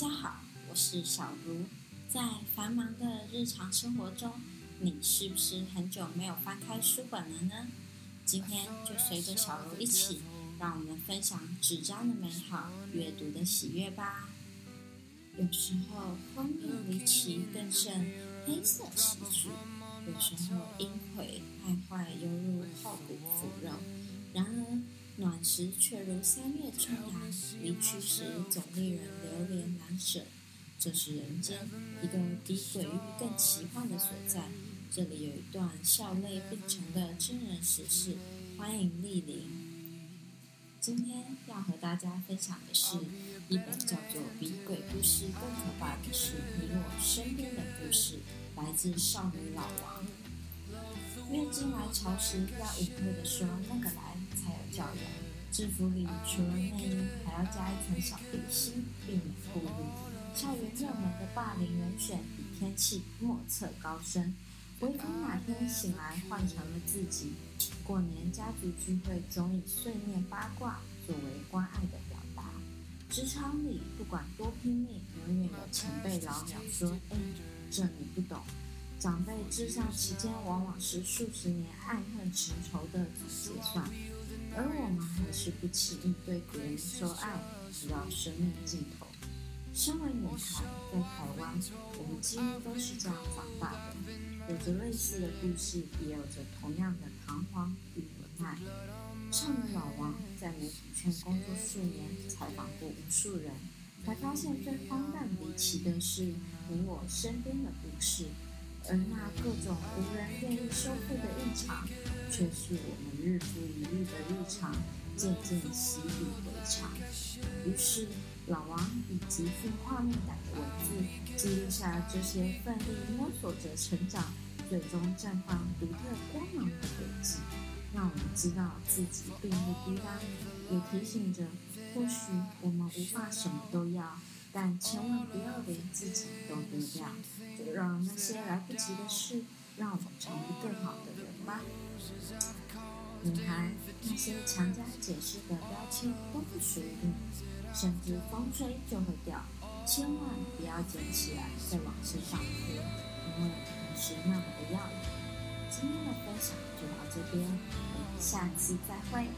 大家好，我是小茹。在繁忙的日常生活中，你是不是很久没有翻开书本了呢？今天就随着小茹一起，让我们分享纸张的美好、阅读的喜悦吧。有时候封面离奇更胜黑色喜剧，有时候阴晦败坏犹如厚骨腐肉。然而暖时却如三月春阳，离去时总令人流连难舍。这是人间一个比鬼域更奇幻的所在。这里有一段笑泪并成的真人实事，欢迎莅临。今天要和大家分享的是一本叫做《比鬼故事更可怕的是你我身边的故事》，来自少女老王。月经来潮时，要隐晦的说那个来校园。制服里除了内衣，还要加一层小背心，避免暴露。校园热门的霸凌人选天气莫测高深。唯恐哪天醒来换成了自己。过年家族聚会总以碎念八卦作为关爱的表达。职场里不管多拼命，永远有前辈老鸟说：“哎，这你不懂。”长辈至上期间，往往是数十年爱恨情仇的总结算，而我们还是不轻易对别人说爱，直到生命尽头。身为女孩，在台湾，我们几乎都是这样长大的，有着类似的故事，也有着同样的彷徨与无奈。少女老王在媒体圈工作数年，采访过无数人，才发现最荒诞离奇的是你我身边的故事。而那各种无人愿意收复的异常，却是我们日复一日的日常，渐渐习以为常。于是，老王以极富画面感的文字，记录下这些奋力摸索着成长，最终绽放独特光芒的轨迹，让我们知道自己并不孤单，也提醒着，或许我们无法什么都要。但千万不要连自己都丢掉，就让那些来不及的事，让我们成为更好的人吧。女孩，那些强加解释的标签都不属于你，甚至风吹就会掉，千万不要捡起来再往身上贴，因为你是那么的耀眼。今天的分享就到这边，我们下次再会。